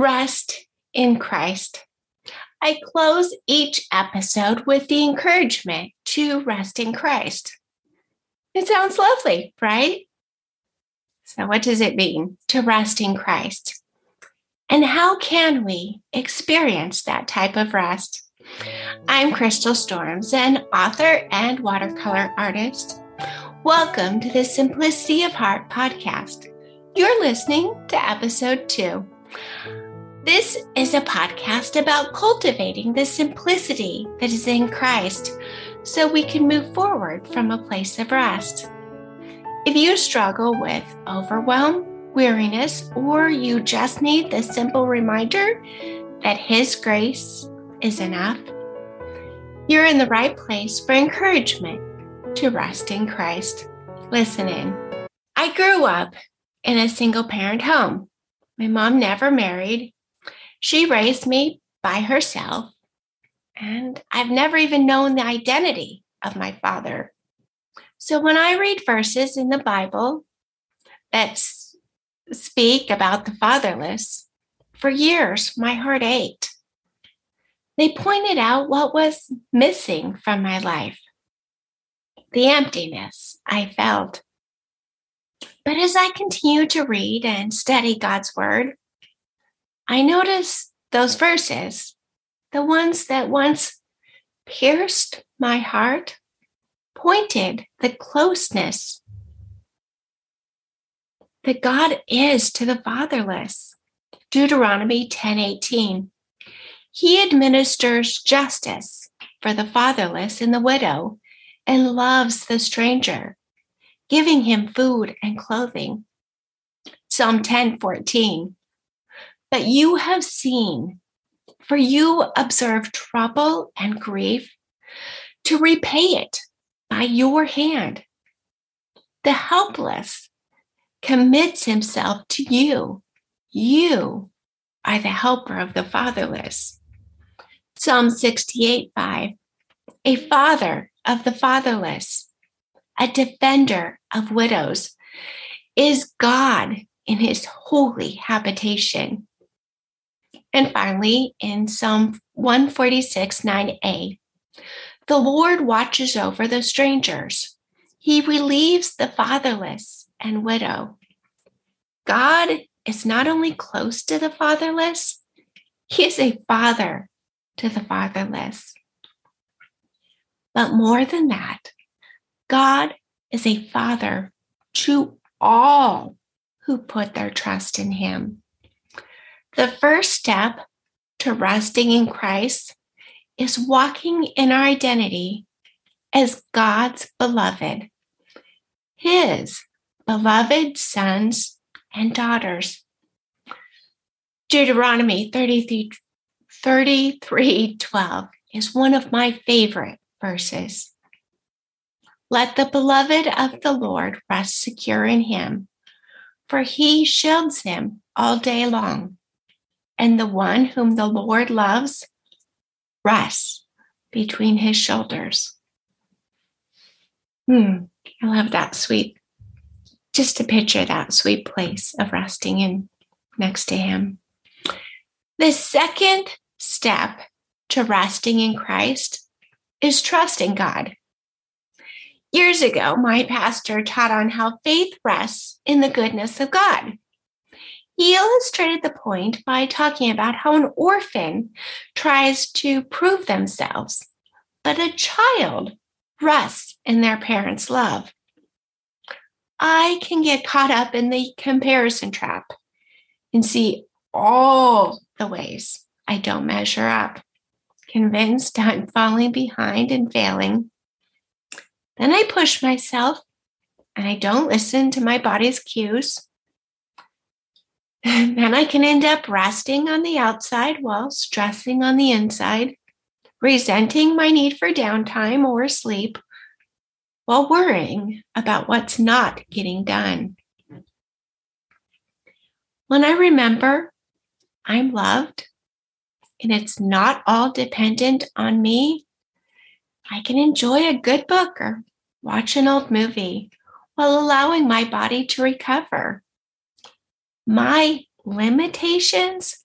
Rest in Christ. I close each episode with the encouragement to rest in Christ. It sounds lovely, right? So, what does it mean to rest in Christ? And how can we experience that type of rest? I'm Crystal Storms, an author and watercolor artist. Welcome to the Simplicity of Heart podcast. You're listening to episode two. This is a podcast about cultivating the simplicity that is in Christ so we can move forward from a place of rest. If you struggle with overwhelm, weariness, or you just need the simple reminder that His grace is enough, you're in the right place for encouragement to rest in Christ. Listen in. I grew up in a single parent home. My mom never married. She raised me by herself, and I've never even known the identity of my father. So when I read verses in the Bible that speak about the fatherless, for years my heart ached. They pointed out what was missing from my life the emptiness I felt. But as I continue to read and study God's Word, I notice those verses, the ones that once pierced my heart, pointed the closeness that God is to the fatherless. Deuteronomy 10:18. He administers justice for the fatherless and the widow and loves the stranger giving him food and clothing. Psalm 10 14. But you have seen, for you observe trouble and grief, to repay it by your hand. The helpless commits himself to you. You are the helper of the fatherless. Psalm 68 5. A father of the fatherless a defender of widows, is God in his holy habitation. And finally, in Psalm 146 9a, the Lord watches over the strangers. He relieves the fatherless and widow. God is not only close to the fatherless, He is a father to the fatherless. But more than that, God is a father to all who put their trust in him. The first step to resting in Christ is walking in our identity as God's beloved, his beloved sons and daughters. Deuteronomy 33, 33 12 is one of my favorite verses. Let the beloved of the Lord rest secure in him, for he shields him all day long. And the one whom the Lord loves rests between his shoulders. Hmm, I love that sweet. Just to picture that sweet place of resting in next to him. The second step to resting in Christ is trusting God. Years ago, my pastor taught on how faith rests in the goodness of God. He illustrated the point by talking about how an orphan tries to prove themselves, but a child rests in their parents' love. I can get caught up in the comparison trap and see all the ways I don't measure up, convinced I'm falling behind and failing then I push myself and I don't listen to my body's cues. And then I can end up resting on the outside while stressing on the inside, resenting my need for downtime or sleep while worrying about what's not getting done. When I remember I'm loved and it's not all dependent on me, I can enjoy a good book or watch an old movie while allowing my body to recover. My limitations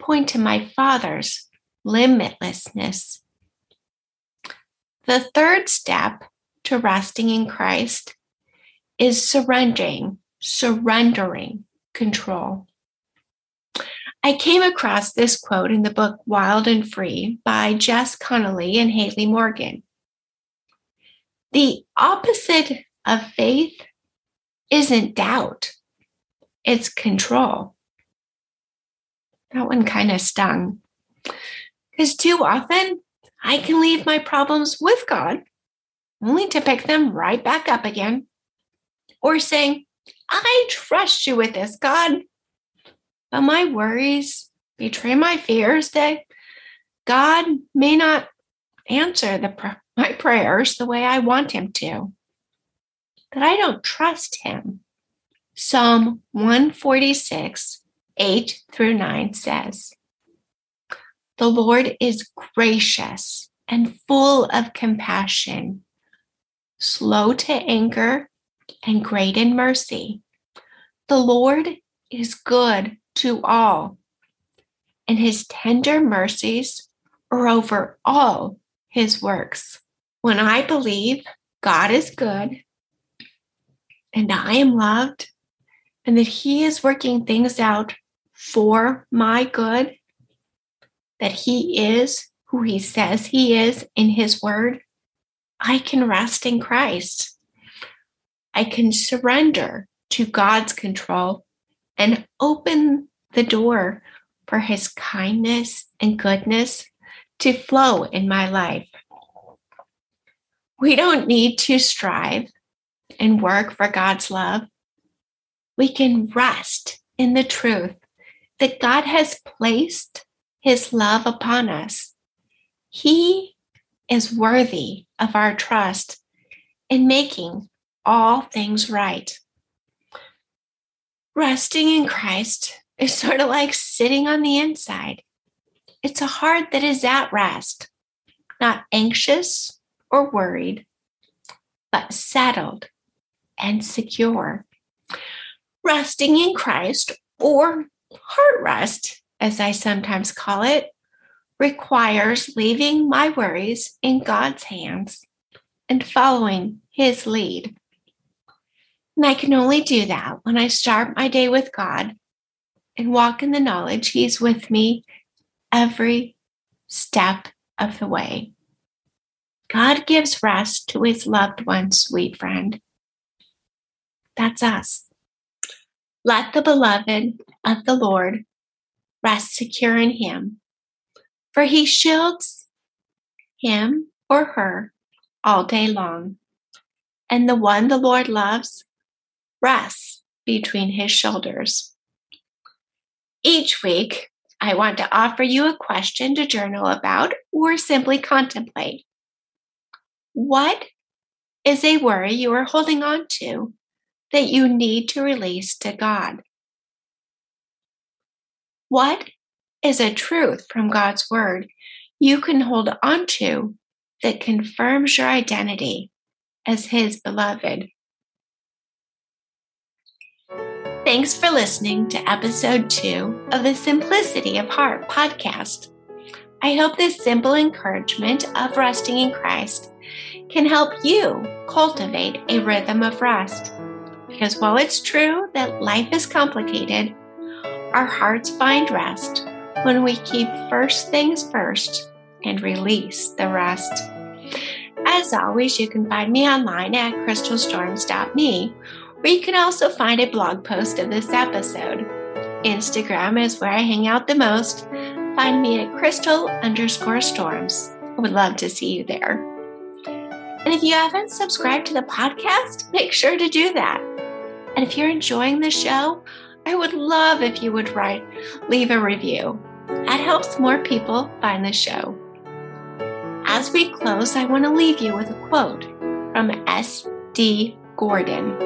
point to my Father's limitlessness. The third step to resting in Christ is surrendering, surrendering control. I came across this quote in the book Wild and Free by Jess Connolly and Hayley Morgan. The opposite of faith isn't doubt, it's control. That one kind of stung. Because too often I can leave my problems with God only to pick them right back up again. Or saying, I trust you with this, God. But my worries betray my fears that God may not answer the, my prayers the way I want Him to, that I don't trust Him. Psalm 146, 8 through 9 says, The Lord is gracious and full of compassion, slow to anger, and great in mercy. The Lord is good to all, and his tender mercies are over all his works. When I believe God is good and I am loved, and that he is working things out for my good, that he is who he says he is in his word, I can rest in Christ. I can surrender to God's control and open the door for his kindness and goodness to flow in my life. We don't need to strive and work for God's love. We can rest in the truth that God has placed his love upon us. He is worthy of our trust in making all things right. Resting in Christ is sort of like sitting on the inside. It's a heart that is at rest, not anxious or worried, but settled and secure. Resting in Christ, or heart rest, as I sometimes call it, requires leaving my worries in God's hands and following His lead. And I can only do that when I start my day with God and walk in the knowledge He's with me every step of the way. God gives rest to His loved ones, sweet friend. That's us. Let the beloved of the Lord rest secure in Him, for He shields him or her all day long. And the one the Lord loves rests between his shoulders. Each week, I want to offer you a question to journal about or simply contemplate. What is a worry you are holding on to that you need to release to God? What is a truth from God's Word you can hold on to that confirms your identity as His beloved? Thanks for listening to episode two of the Simplicity of Heart podcast. I hope this simple encouragement of resting in Christ can help you cultivate a rhythm of rest. Because while it's true that life is complicated, our hearts find rest when we keep first things first and release the rest. As always, you can find me online at crystalstorms.me where you can also find a blog post of this episode. Instagram is where I hang out the most. Find me at crystal underscore storms. I would love to see you there. And if you haven't subscribed to the podcast, make sure to do that. And if you're enjoying the show, I would love if you would write, leave a review. That helps more people find the show. As we close, I want to leave you with a quote from S.D. Gordon.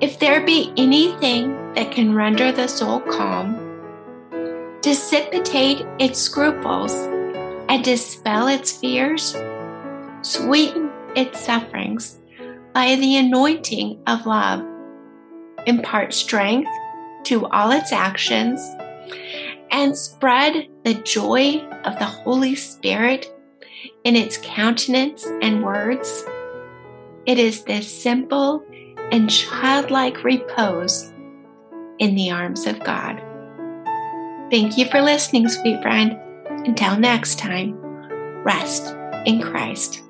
If there be anything that can render the soul calm, dissipate its scruples, and dispel its fears, sweeten its sufferings by the anointing of love, impart strength to all its actions, and spread the joy of the Holy Spirit in its countenance and words. It is this simple and childlike repose in the arms of God. Thank you for listening, sweet friend. Until next time, rest in Christ.